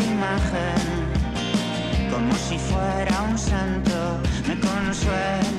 imagen, como si fuera un santo, me consuela.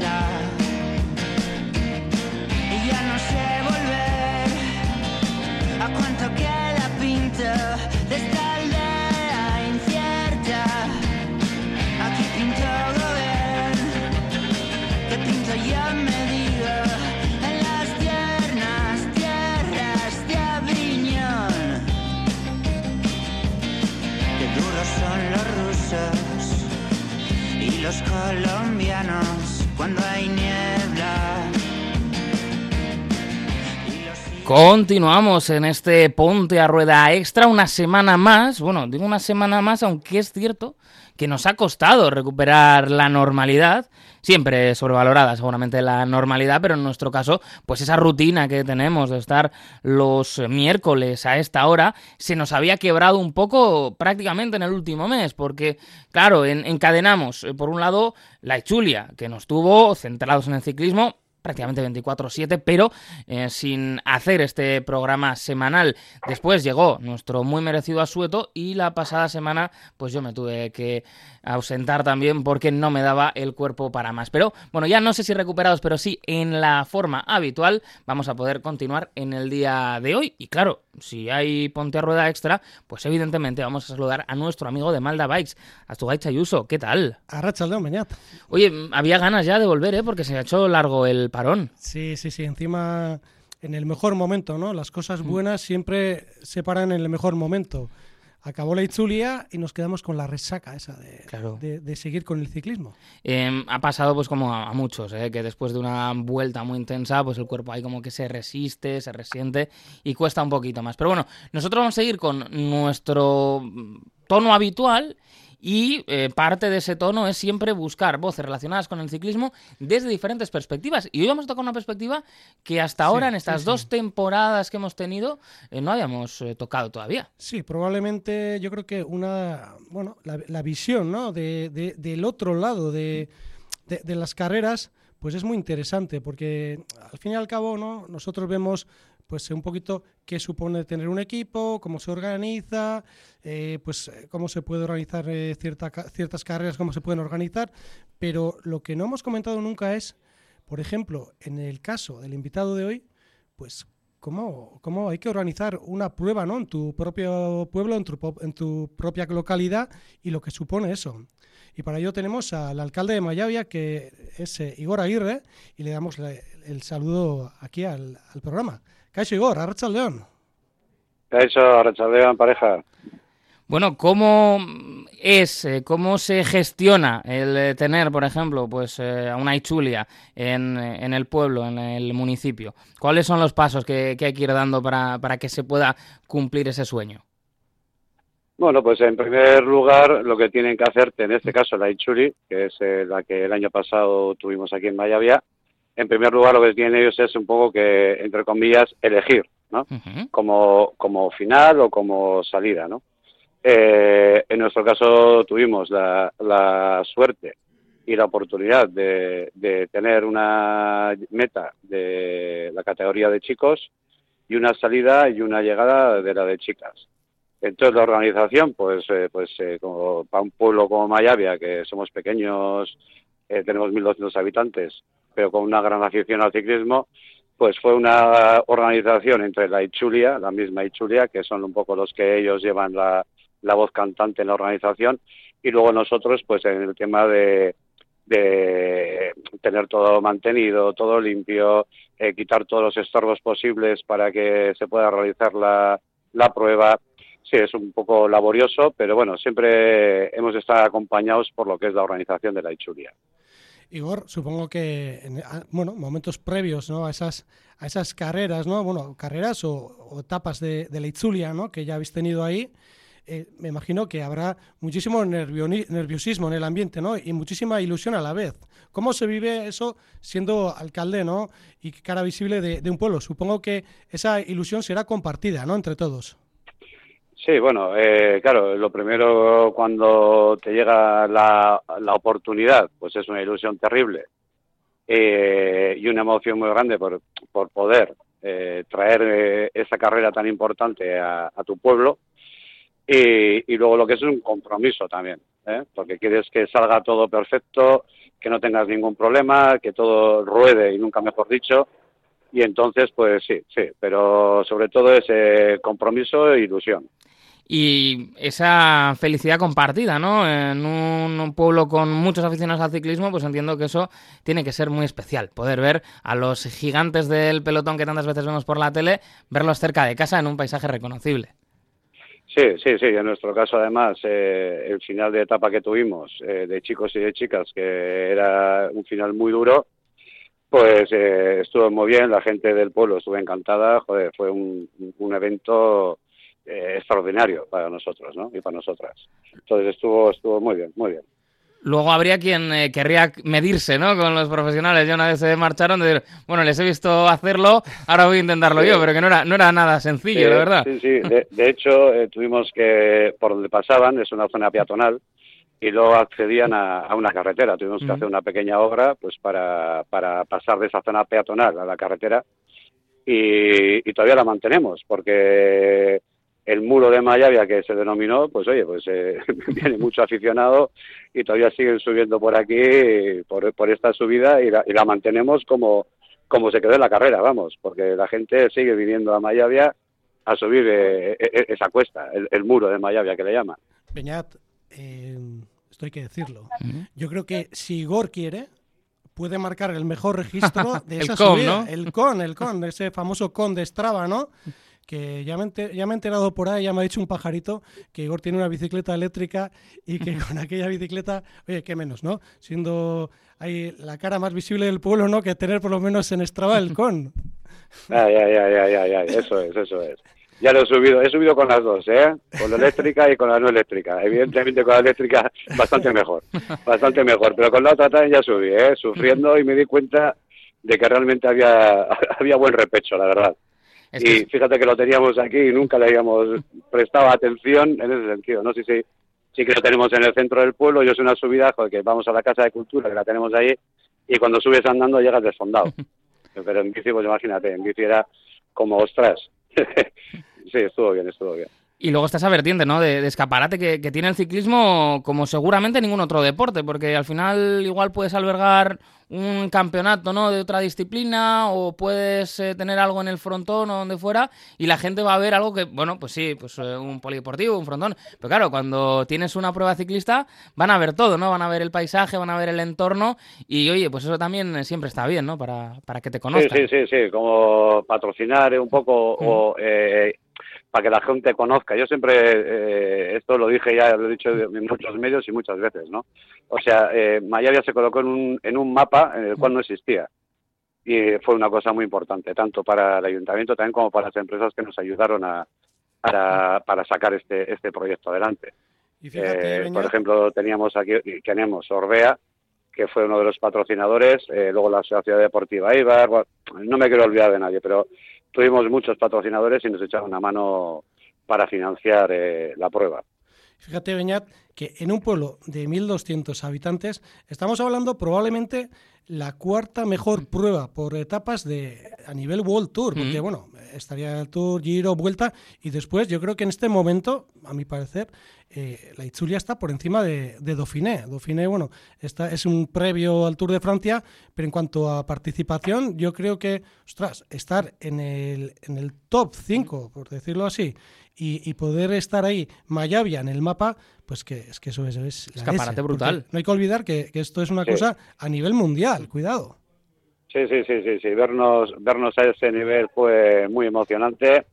Continuamos en este Ponte a Rueda Extra una semana más. Bueno, digo una semana más, aunque es cierto que nos ha costado recuperar la normalidad. Siempre sobrevalorada seguramente la normalidad, pero en nuestro caso, pues esa rutina que tenemos de estar los miércoles a esta hora se nos había quebrado un poco prácticamente en el último mes, porque claro, en- encadenamos eh, por un lado la Echulia, que nos tuvo centrados en el ciclismo, prácticamente 24/7, pero eh, sin hacer este programa semanal. Después llegó nuestro muy merecido asueto y la pasada semana pues yo me tuve que ausentar también porque no me daba el cuerpo para más. Pero bueno, ya no sé si recuperados, pero sí en la forma habitual vamos a poder continuar en el día de hoy. Y claro, si hay ponte a rueda extra, pues evidentemente vamos a saludar a nuestro amigo de Malda Bikes, Astugay Chayuso. ¿Qué tal? Arrachaldeón, Beñat. Oye, había ganas ya de volver, ¿eh? Porque se ha hecho largo el parón. Sí, sí, sí. Encima, en el mejor momento, ¿no? Las cosas Mm. buenas siempre se paran en el mejor momento. Acabó la Itzulia y nos quedamos con la resaca esa de, Claro. de, de seguir con el ciclismo. Eh, ha pasado pues como a, a muchos, ¿eh? que después de una vuelta muy intensa, pues el cuerpo ahí como que se resiste, se resiente y cuesta un poquito más. Pero bueno, nosotros vamos a seguir con nuestro mm, tono habitual y eh, parte de ese tono es siempre buscar voces relacionadas con el ciclismo desde diferentes perspectivas. Y hoy vamos a tocar una perspectiva que hasta ahora, en estas sí. dos temporadas que hemos tenido, eh, no habíamos eh, tocado todavía. Sí, probablemente yo creo que una, bueno, la, la visión, ¿no? De, de- del otro lado de, de- de las carreras, pues es muy interesante porque al fin y al cabo, ¿no? Nosotros vemos pues un poquito qué supone tener un equipo, cómo se organiza, eh, pues cómo se puede organizar eh, cierta ciertas carreras, cómo se pueden organizar, pero lo que no hemos comentado nunca es, por ejemplo, en el caso del invitado de hoy, pues cómo, cómo hay que organizar una prueba ¿no? en tu propio pueblo, en tu, en tu propia localidad y lo que supone eso. Y para ello tenemos al alcalde de Mayavia, que es eh, Igor Aguirre, y le damos el saludo aquí al, al programa. Caixo Igor, León. ¿Qué ha hecho Arrachaldeón en pareja? Bueno, ¿cómo es, eh, cómo se gestiona el eh, tener, por ejemplo, pues eh, a una Ichulia en, en el pueblo, en el municipio? ¿Cuáles son los pasos que, que hay que ir dando para, para que se pueda cumplir ese sueño? Bueno, pues en primer lugar lo que tienen que hacerte, en este caso la Ichuri, que es eh, la que el año pasado tuvimos aquí en Mayavia, en primer lugar lo que tienen ellos es un poco que, entre comillas, elegir, ¿no? Como, como final o como salida, ¿no? Eh, en nuestro caso tuvimos la, la suerte y la oportunidad de, de tener una meta de la categoría de chicos y una salida y una llegada de la de chicas. Entonces la organización, pues, eh, pues eh, como para un pueblo como Mayavia, que somos pequeños, eh, tenemos 1.200 habitantes, pero con una gran afición al ciclismo, pues fue una organización entre la Ichulia, la misma Ichulia, que son un poco los que ellos llevan la, la voz cantante en la organización, y luego nosotros, pues en el tema de, de tener todo mantenido, todo limpio, eh, quitar todos los estorbos posibles para que se pueda realizar la, la prueba. Sí, es un poco laborioso, pero bueno, siempre hemos estado acompañados por lo que es la organización de la Ichulia. Igor, supongo que en a- bueno, momentos previos ¿no? a, esas, a esas carreras, ¿no? Bueno, carreras o, o etapas de, de la Itzulia, ¿no? Que ya habéis tenido ahí. eh, me imagino que habrá muchísimo nerviosismo en el ambiente, ¿no? Y muchísima ilusión a la vez. ¿Cómo se vive eso siendo alcalde, ¿no? Y cara visible de, de un pueblo? Supongo que esa ilusión será compartida, ¿no? Entre todos. Sí, bueno, eh, claro, lo primero cuando te llega la, la oportunidad, pues es una ilusión terrible eh, y una emoción muy grande por, por poder eh, traer eh, esa carrera tan importante a, tu pueblo. y, luego lo que es un compromiso también, ¿eh? porque quieres que salga todo perfecto, que no tengas ningún problema, que todo ruede y nunca mejor dicho. Y entonces, pues sí, sí, pero sobre todo ese compromiso e ilusión y esa felicidad compartida, ¿no? En un pueblo con muchos aficionados al ciclismo, pues entiendo que eso tiene que ser muy especial, poder ver a los gigantes del pelotón que tantas veces vemos por la tele, verlos cerca de casa en un paisaje reconocible. Sí, sí, sí. En nuestro caso, además, eh, el final de etapa que tuvimos eh, de chicos y de chicas, que era un final muy duro, pues eh, estuvo muy bien. La gente del pueblo estuvo encantada. Joder, fue un, un evento eh, extraordinario para nosotros ¿no? y para nosotras. Entonces estuvo, estuvo muy bien, muy bien. Luego habría quien eh, querría medirse ¿no? con los profesionales. Ya una vez se marcharon, de decir, bueno, les he visto hacerlo, ahora voy a intentarlo yo, pero que no era, no era nada sencillo, la verdad. Sí, sí. De, hecho, eh, tuvimos que, por donde pasaban, es una zona peatonal, y luego accedían a, una carretera. Tuvimos que hacer una pequeña obra pues para, para pasar de esa zona peatonal a la carretera y, y todavía la mantenemos porque el muro de Mayavia que se denominó, pues oye, pues eh, viene mucho aficionado y todavía siguen subiendo por aquí, por, por esta subida y la, y la, mantenemos como, como se quedó en la carrera, vamos, porque la gente sigue viniendo a Mayavia a subir eh, eh, esa cuesta, el, muro de Mayavia que le llaman. Peñat, esto hay que decirlo. Yo creo que si Igor quiere, puede marcar el mejor registro de esa subida. El con, el con, ese famoso con de Strava, ¿no? Que ya me, ya me he enterado por ahí, ya me ha dicho un pajarito que Igor tiene una bicicleta eléctrica y que con aquella bicicleta, oye, qué menos, ¿no? Siendo ahí la cara más visible del pueblo, ¿no? Que tener por lo menos en Strava el con. Ah, ya, ya, ya, ya, ya, eso es, eso es. Ya lo he subido, he subido con las dos, ¿eh? Con la eléctrica y con la no eléctrica. Evidentemente con la eléctrica bastante mejor, bastante mejor, pero con la otra también ya subí, ¿eh? Sufriendo y me di cuenta de que realmente había, había buen repecho, la verdad y fíjate que lo teníamos aquí y nunca le habíamos prestado atención en ese sentido. No sé si sí que lo tenemos en el centro del pueblo. Yo soy una subida, que vamos a la Casa de Cultura, que la tenemos ahí, y cuando subes andando llegas desfondado. Pero en bici, pues imagínate, en bici era como ostras. sí, estuvo bien, estuvo bien. Y luego está esa vertiente, ¿no? De, escaparate que, que, tiene el ciclismo como seguramente ningún otro deporte, porque al final igual puedes albergar un campeonato ¿no? de otra disciplina o puedes eh, tener algo en el frontón o donde fuera y la gente va a ver algo que, bueno, pues sí, pues eh, un polideportivo, un frontón. Pero claro, cuando tienes una prueba ciclista van a ver todo, ¿no? Van a ver el paisaje, van a ver el entorno y oye, pues eso también eh, siempre está bien, ¿no? Para, para que te conozcan. Sí, sí, sí, sí, como patrocinar un poco o para que la gente conozca. Yo siempre, eh, esto lo dije ya, lo he dicho en muchos medios y muchas veces, ¿no? O sea, eh, Mayavia se colocó en un, en un mapa en el cual no existía. Y fue una cosa muy importante, tanto para el ayuntamiento también como para las empresas que nos ayudaron a, para, para sacar este, este proyecto adelante. Eh, por ejemplo, teníamos aquí, tenemos Orbea, que fue uno de los patrocinadores, eh, luego la Sociedad Deportiva Ibar, no me quiero olvidar de nadie, pero tuvimos muchos patrocinadores y nos echaron una mano para financiar eh, la prueba. Fíjate, Beñat, que en un pueblo de 1.200 habitantes estamos hablando probablemente la cuarta mejor prueba por etapas de a nivel World Tour, porque bueno, estaría el Tour, Giro, Vuelta, y después yo creo que en este momento, a mi parecer, eh, la Itzulia está por encima de, de, Dauphiné. Dauphiné, bueno, esta es un previo al Tour de Francia, pero en cuanto a participación, yo creo que, ostras, estar en el, en el top 5, por decirlo así, y, poder estar ahí, Mayavia, en el mapa, pues que es que eso es, es escaparate brutal. No hay que olvidar que, esto es una cosa a nivel mundial, cuidado. Sí, sí, sí, sí, sí. Vernos, vernos a ese nivel fue muy emocionante.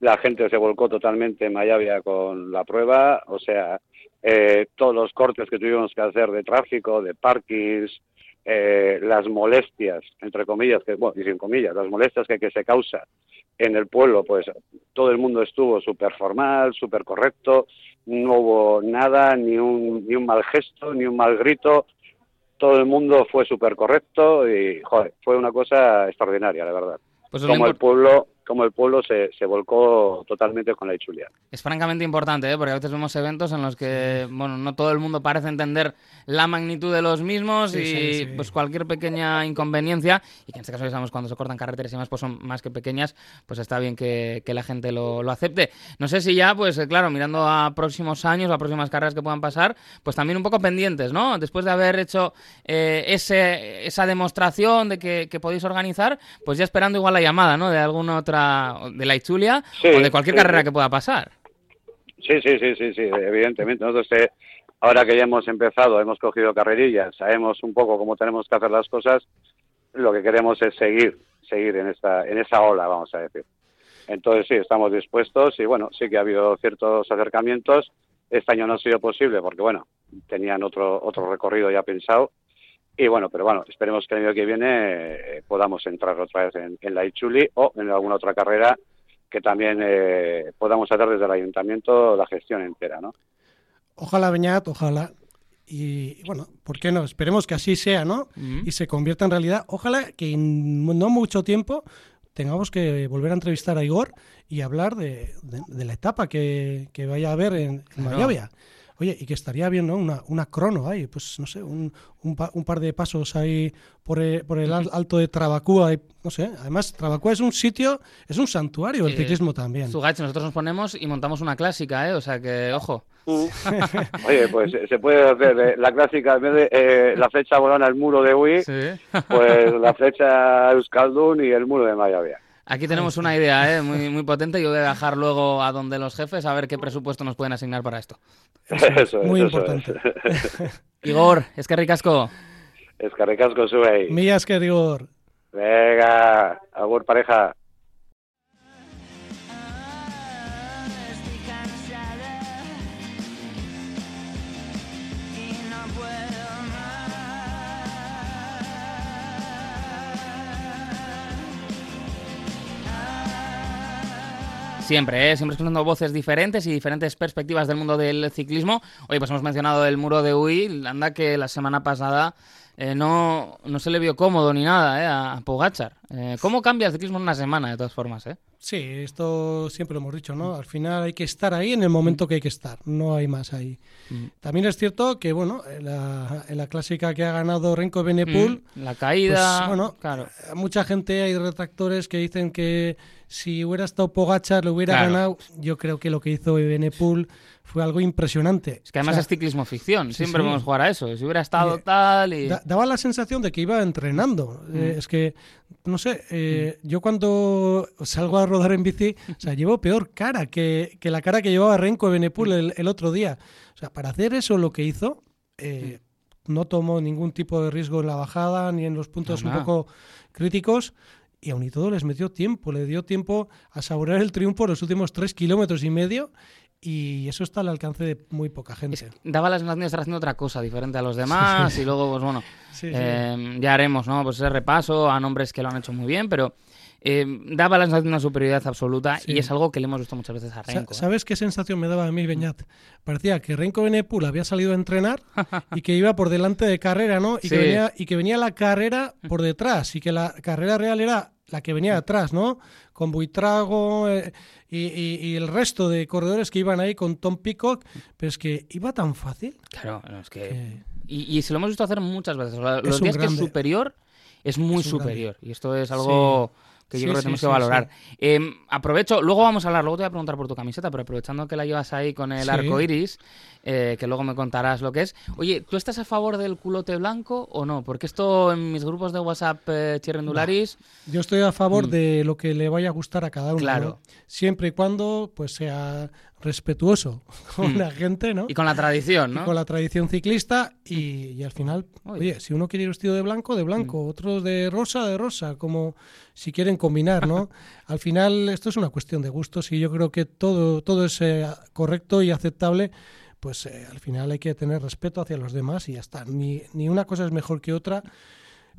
La gente se volcó totalmente en Mayavia con la prueba. O sea, eh, todos los cortes que tuvimos que hacer de tráfico, de parkings, eh, las molestias, entre comillas, que, bueno, y sin comillas, las molestias que, que se causa en el pueblo, pues todo el mundo estuvo súper formal, súper correcto, no hubo nada, ni un, ni un mal gesto, ni un mal grito, todo el mundo fue súper correcto y, joder, fue una cosa extraordinaria, la verdad. Pues como el pueblo cómo el pueblo se, se volcó totalmente con la Ichulia. Es francamente importante, ¿eh? porque a veces vemos eventos en los que bueno, no todo el mundo parece entender la magnitud de los mismos Sí, y sí, sí. pues cualquier pequeña inconveniencia, y que en este caso ya sabemos cuando se cortan carreteras y demás pues son más que pequeñas, pues está bien que, que la gente lo, lo acepte. No sé si ya, pues eh, claro, mirando a próximos años, a próximas carreras que puedan pasar, pues también un poco pendientes, ¿no? Después de haber hecho eh, ese, esa demostración de que, que podéis organizar, pues ya esperando igual la llamada, ¿no? De alguna otra, de la Ichulia Sí, o de cualquier sí, carrera que pueda pasar. Sí, sí, sí, sí, sí, evidentemente. Nosotros, eh, ahora que ya hemos empezado, hemos cogido carrerillas, sabemos un poco cómo tenemos que hacer las cosas, lo que queremos es seguir, seguir en esta, en esa ola, vamos a decir. Entonces sí, estamos dispuestos y bueno, sí que ha habido ciertos acercamientos. Este año no ha sido posible porque bueno, tenían otro, otro recorrido ya pensado. Y bueno, pero bueno, esperemos que el año que viene eh, podamos entrar otra vez en, en la Ichuli o en alguna otra carrera que también eh, podamos hacer desde el ayuntamiento la gestión entera, ¿no? Ojalá, Beñat, ojalá. Y bueno, ¿por qué no? Esperemos que así sea, ¿no? Y se convierta en realidad. Ojalá que en no mucho tiempo tengamos que volver a entrevistar a Igor y hablar de, de- de la etapa que, que vaya a haber en, en Claro. Oye, y que estaría bien, ¿no? Una, una crono ahí, pues no sé, un, un, pa- un par de pasos ahí por el, por el al- alto de Trabacúa, y, no sé. Además, Trabacúa es un sitio, es un santuario el ciclismo también. Zugach, nosotros nos ponemos y montamos una clásica, ¿eh? O sea que, ojo. Oye, pues se puede hacer eh, la clásica, en vez de eh, la flecha volana al muro de Ui, pues la flecha Euskaldun y el muro de Mayavia. Aquí tenemos una idea, ¿eh? Muy, muy potente. Yo voy a bajar luego a donde los jefes a ver qué presupuesto nos pueden asignar para esto. Eso es, Muy eso importante. es. Igor, es que ricasco. Es que recasco sube ahí. Millas que Igor. Venga, agur pareja. Siempre, ¿eh? Siempre escuchando voces diferentes y diferentes perspectivas del mundo del ciclismo. Oye, pues hemos mencionado el muro de Ui. Anda que la semana pasada eh, no, no se le vio cómodo ni nada ¿eh? a Pogachar. Eh, ¿Cómo cambia el ciclismo en una semana, de todas formas? ¿eh? Sí, esto siempre lo hemos dicho, ¿no? Al final hay que estar ahí en el momento que hay que estar, no hay más ahí. Mm. También es cierto que, bueno, en la, en la clásica que ha ganado Renko Benepul, Mm, La caída. pues, bueno, claro. mucha gente, hay retractores que dicen que si hubiera estado Pogachar lo hubiera Claro. ganado. Yo creo que lo que hizo Benepul fue algo impresionante. Es que además O sea, es ciclismo ficción. sí, Siempre sí. podemos jugar a eso. Si hubiera estado tal y. Da- daba la sensación de que iba entrenando. Eh, Mm. es que, no sé, eh, yo cuando salgo a rodar en bici, o sea, llevo peor cara que, que la cara que llevaba Renko de Benepul el, el otro día. O sea, para hacer eso lo que hizo, eh, no tomó ningún tipo de riesgo en la bajada ni en los puntos No, un poco críticos. Y aun y todo les metió tiempo, le dio tiempo a saborear el triunfo los últimos tres kilómetros y medio. Y eso está al alcance de muy poca gente. Es- daba la sensación de estar haciendo otra cosa diferente a los demás y luego, pues bueno, Sí, sí. eh, ya haremos, ¿no? Pues ese repaso a nombres que lo han hecho muy bien, pero eh, daba la sensación de una superioridad absoluta Sí. y es algo que le hemos visto muchas veces a Renko. ¿eh? ¿Sabes qué sensación me daba a mí, Beñat? Parecía que Renko Benepul había salido a entrenar y que iba por delante de carrera, ¿no? Y, Sí. que venía, y que venía la carrera por detrás y que la carrera real era la que venía atrás, ¿no? Con Buitrago eh, y, y- y el resto de corredores que iban ahí con Tom Peacock, pero es que iba tan fácil Claro, no, es que... que... Y, y se lo hemos visto hacer muchas veces. Los días que es grande. superior, es muy Es grande. superior. Y esto es algo que yo Sí, creo que sí, tenemos que valorar. Eh, aprovecho, luego vamos a hablar, luego te voy a preguntar por tu camiseta, pero aprovechando que la llevas ahí con el arco iris, eh, que luego me contarás lo que es. Oye, ¿tú estás a favor del culote blanco o no? Porque esto en mis grupos de WhatsApp, eh, Chirrendularis, Yo estoy a favor Mm. de lo que le vaya a gustar a cada uno, Claro. ¿no? Siempre y cuando pues sea respetuoso con Mm. la gente, ¿no? y con la tradición, y ¿no? con la tradición ciclista y, y al final, Oye. Mm. oye, si uno quiere ir vestido de blanco, de blanco, otros de rosa, de rosa, como si quieren combinar, ¿no? al final esto es una cuestión de gustos y yo creo que todo, todo es eh, correcto y aceptable, pues eh, al final hay que tener respeto hacia los demás y ya está. Ni, ni una cosa es mejor que otra.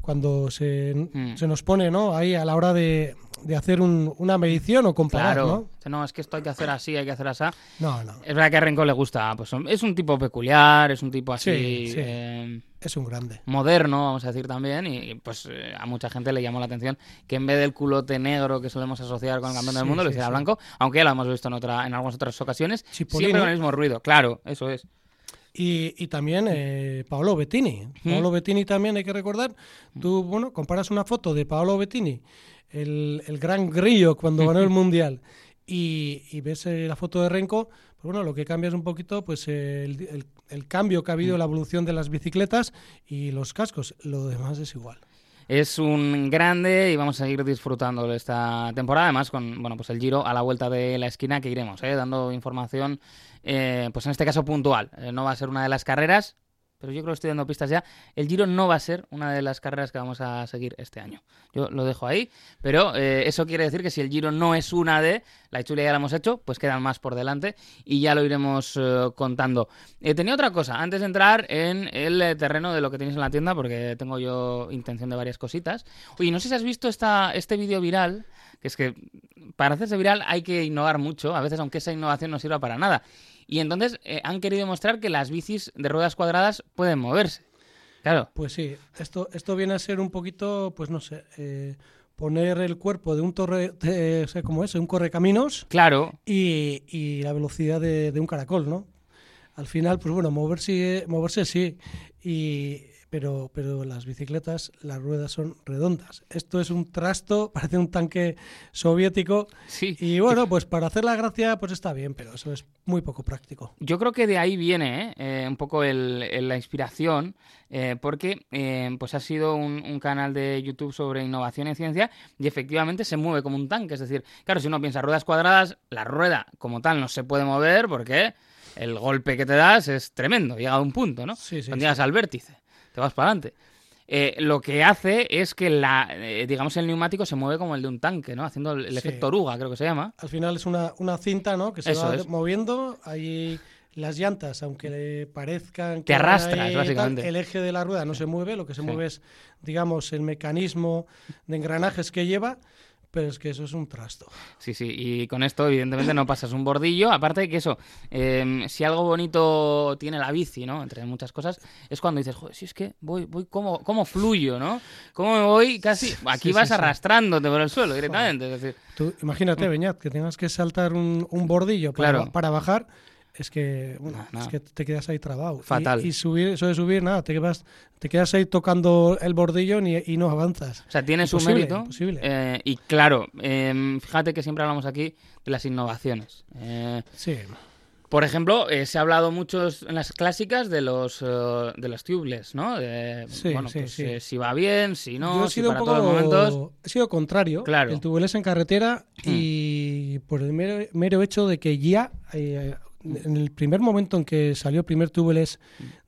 Cuando se, Mm. se nos pone ¿no? ahí a la hora de, de hacer un- una medición o comparar, Claro. ¿no? ¿no? es que esto hay que hacer así, hay que hacer así. No, no, Es verdad que a Renko le gusta, pues es un tipo peculiar, es un tipo así Sí, sí. eh, es un grande. moderno, vamos a decir también, y pues eh, a mucha gente le llamó la atención que en vez del culote negro que solemos asociar con el campeón del mundo, lo hiciera blanco, aunque ya lo hemos visto en otra, en algunas otras ocasiones, Cipollini. siempre con el mismo ruido, claro, eso es. Y, y también eh, Paolo Bettini. Paolo Bettini también hay que recordar. Tú, bueno, comparas una foto de Paolo Bettini, el, el gran grillo cuando ganó el Mundial, y, y ves eh, la foto de Renko, pues bueno, lo que cambia es un poquito pues el, el- el cambio que ha habido, la evolución de las bicicletas y los cascos. Lo demás es igual. Es un grande y vamos a seguir disfrutando de esta temporada, además con bueno pues el Giro a la vuelta de la esquina que iremos, ¿eh? dando información, eh, pues en este caso puntual. Eh, no va a ser una de las carreras, pero yo creo que estoy dando pistas ya. El Giro no va a ser una de las carreras que vamos a seguir este año. Yo lo dejo ahí, pero eh, eso quiere decir que si el Giro no es una de, la chulia ya la hemos hecho, pues quedan más por delante y ya lo iremos eh, contando. Eh, tenía otra cosa, antes de entrar en el eh, terreno de lo que tenéis en la tienda, porque tengo yo intención de varias cositas. Oye, no sé si has visto esta, este vídeo viral, que es que para hacerse viral hay que innovar mucho, a veces aunque esa innovación no sirva para nada. Y entonces eh, han querido mostrar que las bicis de ruedas cuadradas pueden moverse. Claro. Pues sí, esto, esto viene a ser un poquito, pues no sé, eh, poner el cuerpo de un torre, de, o sea, ¿cómo es? Un correcaminos Claro, y, y la velocidad de, de un caracol, ¿no? Al final, pues bueno, moverse, moverse sí, y, pero, pero las bicicletas, las ruedas son redondas. Esto es un trasto, parece un tanque soviético, sí. y bueno, pues para hacer la gracia, pues está bien, pero eso es muy poco práctico. Yo creo que de ahí viene ¿eh? Eh, un poco el- el- la inspiración, eh, porque eh, pues ha sido un, un canal de YouTube sobre innovación en ciencia y efectivamente se mueve como un tanque. Es decir, claro, si uno piensa ruedas cuadradas, la rueda como tal no se puede mover porque el golpe que te das es tremendo, llega a un punto, ¿no? Sí, sí, Cuando llegas al vértice, te vas para adelante. Eh, lo que hace es que la, eh, digamos el neumático se mueve como el de un tanque, ¿no? Haciendo el, el Sí. efecto oruga, creo que se llama. Al final es una, una cinta, ¿no? Que se Eso va es. moviendo. Ahí las llantas, aunque le parezcan que Te arrastras, básicamente. tal, el eje de la rueda no se mueve, lo que se Sí. mueve es, digamos, el mecanismo de engranajes que lleva, pero es que eso es un trasto. Sí, sí, y con esto evidentemente no pasas un bordillo, aparte de que eso, eh, si algo bonito tiene la bici, ¿no? Entre muchas cosas, es cuando dices, joder, si es que voy, voy, ¿cómo, cómo fluyo, ¿no? ¿Cómo me voy casi? Aquí sí, vas sí. arrastrándote por el suelo directamente, es decir, Tú, imagínate, Beñat, que tengas que saltar un, un bordillo para. Claro. para bajar. Es que, bueno, No, no. es que te quedas ahí trabado. Fatal. Y, subir, eso de subir, nada, te quedas, te quedas ahí tocando el bordillo ni, y no avanzas. o sea, tiene su mérito. imposible. eh, y claro, eh, fíjate que siempre hablamos aquí de las innovaciones. Eh, Sí, Por ejemplo, eh, se ha hablado mucho en las clásicas de los eh, de los tubeless, ¿no? De, Sí, bueno, sí, pues, sí. si va bien, si no, Yo he si sido para un poco, todos los momentos. he sido contrario. Claro. El tubeless en carretera Hmm. y por el mero, mero hecho de que ya en el primer momento en que salió el primer tubeless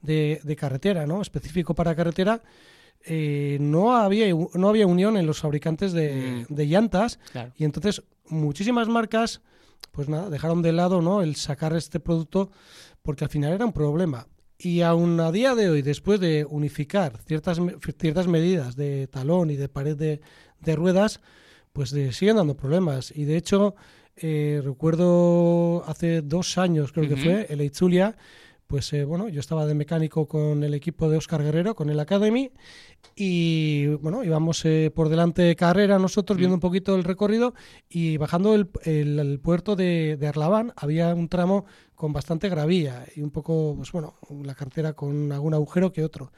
de, de carretera, ¿no? Específico para carretera, eh, no había no había unión en los fabricantes de, Mm. de llantas Claro. y entonces muchísimas marcas, pues nada, dejaron de lado, ¿no? El sacar este producto porque al final era un problema. Y aún a día de hoy, después de unificar ciertas, ciertas medidas de talón y de pared de, de ruedas, pues de- siguen dando problemas. Y de hecho, eh, recuerdo hace dos años, creo que fue, el Eitzulia, pues eh, bueno, yo estaba de mecánico con el equipo de Oscar Guerrero, con el Academy, y bueno, íbamos eh, por delante de carrera nosotros, viendo un poquito el recorrido, y bajando el, el- el puerto de, de Arlabán había un tramo con bastante gravilla y un poco, pues bueno, la carretera con algún agujero que otro.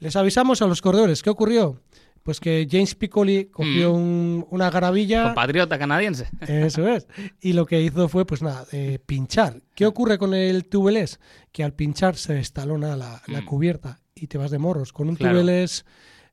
Les avisamos a los corredores, ¿qué ocurrió? Pues que James Piccoli cogió Mm. un- una gravilla. Compatriota canadiense. Eso es. Y lo que hizo fue, pues nada, eh, pinchar. ¿Qué ocurre con el tubeless? Que al pinchar se estalona la, la Mm. cubierta y te vas de morros. Con un Claro. tubeless,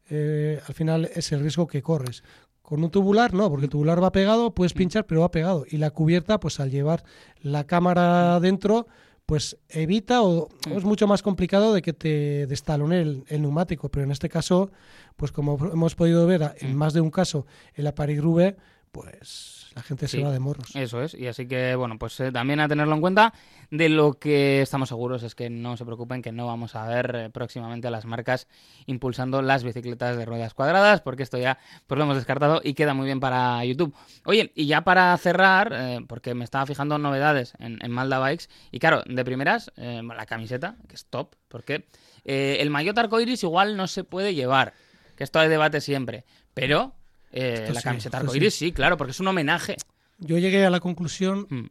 eh, al final es el riesgo que corres. Con un tubular, no, porque el tubular va pegado, Mm. puedes pinchar, pero va pegado. Y la cubierta, pues al llevar la cámara dentro, pues evita o, Mm. o es mucho más complicado de que te destalone el, el neumático. Pero en este caso, pues como hemos podido ver en Mm. más de un caso en la Paris-Roubaix, pues la gente se va de morros. Eso es, y así que, bueno, pues eh, también a tenerlo en cuenta. De lo que estamos seguros es que no se preocupen, que no vamos a ver eh, próximamente a las marcas impulsando las bicicletas de ruedas cuadradas, porque esto ya pues lo hemos descartado y queda muy bien para YouTube. Oye, y ya para cerrar, eh, porque me estaba fijando en novedades en, en Malda Bikes, y claro, de primeras, la camiseta, que es top, porque el maillot arcoiris igual no se puede llevar, que esto hay debate siempre, pero... eh, la sí, camiseta esto arcoiris sí, claro, porque es un homenaje. Yo llegué a la conclusión Mm,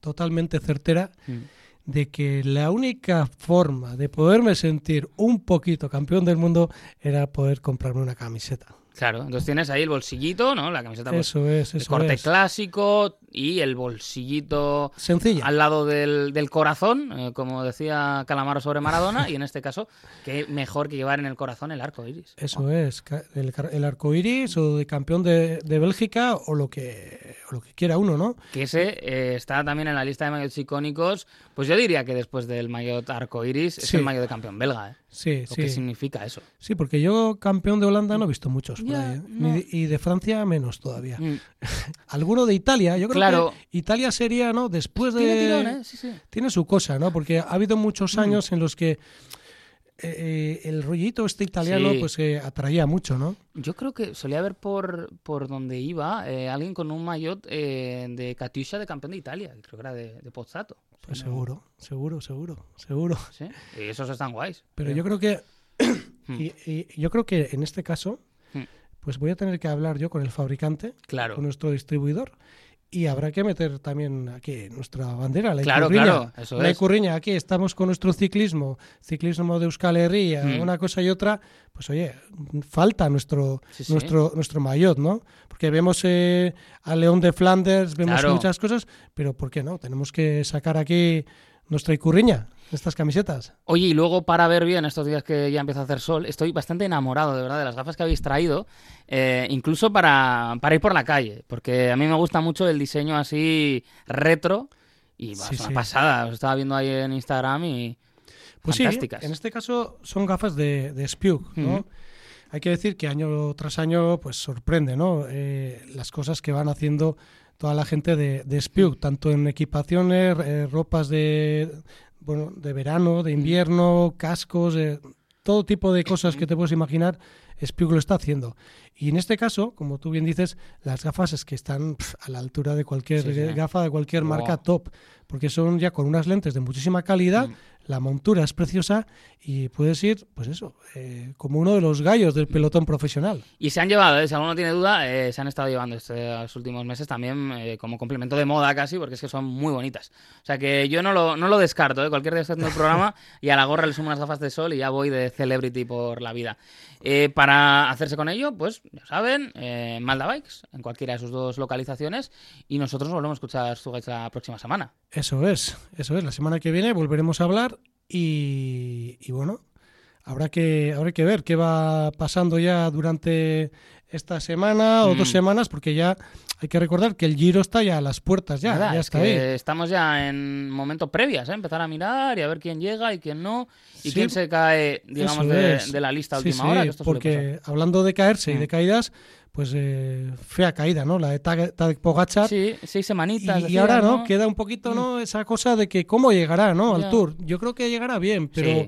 totalmente certera mm. de que la única forma de poderme sentir un poquito campeón del mundo era poder comprarme una camiseta. Claro, entonces tienes ahí el bolsillito, ¿no? La camiseta pues, Eso es, eso corte es. clásico y el bolsillito Sencilla. al lado del, del corazón, eh, como decía Calamaro sobre Maradona, y en este caso, qué mejor que llevar en el corazón el arco iris. Eso es, el, el arco iris o de campeón de, de Bélgica o lo que o lo que quiera uno, ¿no? Que ese eh, está también en la lista de maillots icónicos, pues yo diría que después del maillot arco iris es Sí. el maillot de campeón belga, ¿eh? Sí, Lo sí. que significa eso. Sí, porque yo campeón de Holanda no he visto muchos por ahí, ¿eh? no. Ni de- y de Francia menos todavía. Mm. Alguno de Italia, yo creo Claro. que Italia sería, ¿no? Después de Tiene tirón, ¿eh? Sí, sí. tiene su cosa, ¿no? Porque ha habido muchos Mm. años en los que eh, el rollito este italiano Sí. pues eh, atraía mucho, ¿no? Yo creo que solía haber por, por donde iba eh, alguien con un maillot eh, de Katusha de campeón de Italia, creo que era de, de Pozzato. Pues seguro, seguro, seguro, seguro. Sí, y esos están guays. Pero yo creo que Hmm. y, y yo creo que en este caso Hmm. pues voy a tener que hablar yo con el fabricante, Claro, con nuestro distribuidor y habrá que meter también aquí nuestra bandera, la claro, Icurriña. claro, eso La es. Icurriña, aquí estamos con nuestro ciclismo, ciclismo de Euskal Herria, Mm. una cosa y otra, pues oye, falta nuestro, Sí, sí. nuestro, nuestro maillot, ¿no? Porque vemos eh, a León de Flanders, vemos Claro. muchas cosas, pero ¿por qué no? Tenemos que sacar aquí nuestra Icurriña, estas camisetas. Oye, y luego para ver bien estos días que ya empieza a hacer sol, estoy bastante enamorado de verdad de las gafas que habéis traído, eh, incluso para, para ir por la calle, porque a mí me gusta mucho el diseño así retro y bah, Sí, es una sí. pasada. Os estaba viendo ahí en Instagram y Pues fantásticas. sí, en este caso son gafas de, de Spug, ¿no? Hay que decir que año tras año pues sorprende, ¿no? Eh, las cosas que van haciendo toda la gente de, de Spug, tanto en equipaciones, eh, ropas de, bueno, de verano, de invierno, cascos, eh, todo tipo de cosas que te puedes imaginar, Spug lo está haciendo. Y en este caso, como tú bien dices, las gafas es que están a la altura de cualquier Sí, sí. gafa de cualquier marca top, porque son ya con unas lentes de muchísima calidad, Mm. la montura es preciosa y puedes ir, pues eso, eh, como uno de los gallos del pelotón profesional. Y se han llevado, ¿eh? si alguno tiene duda, eh, se han estado llevando estos últimos meses también eh, como complemento de moda casi, porque es que son muy bonitas. O sea que yo no lo, no lo descarto, ¿eh? cualquier día estoy haciendo el programa y a la gorra le sumo unas gafas de sol y ya voy de celebrity por la vida. Eh, para hacerse con ello, pues ya saben, eh, Malda Bikes, en cualquiera de sus dos localizaciones, y nosotros volvemos a escuchar su la próxima semana. Eso es, eso es. La semana que viene volveremos a hablar y, y bueno, habrá que, habrá que ver qué va pasando ya durante esta semana o Mm. dos semanas, porque ya hay que recordar que el Giro está ya a las puertas, ya, Nada, ya es está que ahí. estamos ya en momentos previas, ¿eh? empezar a mirar y a ver quién llega y quién no, y Sí, quién se cae, digamos, de, la lista a última sí, hora. Que esto porque hablando de caerse y Mm. de caídas, pues eh, fea caída, ¿no? La de Tadej Pogacar. Sí, seis semanitas. Y, ahora no, ¿no? queda un poquito no esa cosa de que cómo llegará no Ya. al tour. Yo creo que llegará bien, pero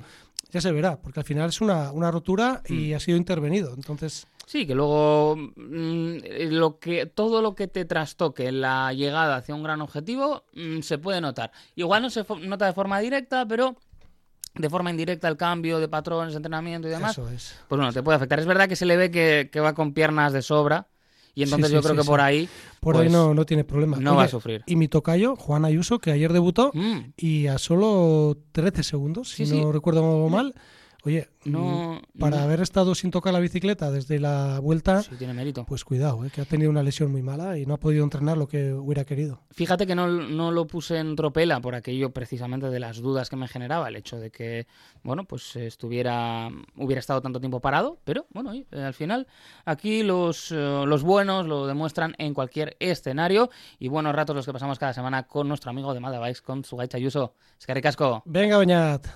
ya se verá, porque al final es una, una rotura Mm. y ha sido intervenido. Entonces, Sí, que luego mm, lo que todo lo que te trastoque en la llegada hacia un gran objetivo mm, se puede notar. Igual no se nota de forma directa, pero de forma indirecta el cambio de patrones, de entrenamiento y demás, eso es. pues bueno, te puede afectar. Es verdad que se le ve que, que va con piernas de sobra y entonces Sí, yo creo sí, que por ahí Por pues, ahí no, no tiene problema. no va a sufrir. Y mi tocayo, Juan Ayuso, que ayer debutó Mm, y a solo 13 segundos, si no recuerdo mal. Oye, no, mm, para no- haber estado sin tocar la bicicleta desde la vuelta, sí, tiene mérito. pues cuidado, eh, que ha tenido una lesión muy mala y no ha podido entrenar lo que hubiera querido. Fíjate que no, no lo puse en tropela por aquello precisamente de las dudas que me generaba el hecho de que, bueno, pues estuviera, hubiera estado tanto tiempo parado, pero bueno, eh, al final aquí los, eh, los buenos lo demuestran en cualquier escenario y buenos ratos los que pasamos cada semana con nuestro amigo de Mada Bikes, con su Ayuso. Es que ricasco. Venga, Beñat.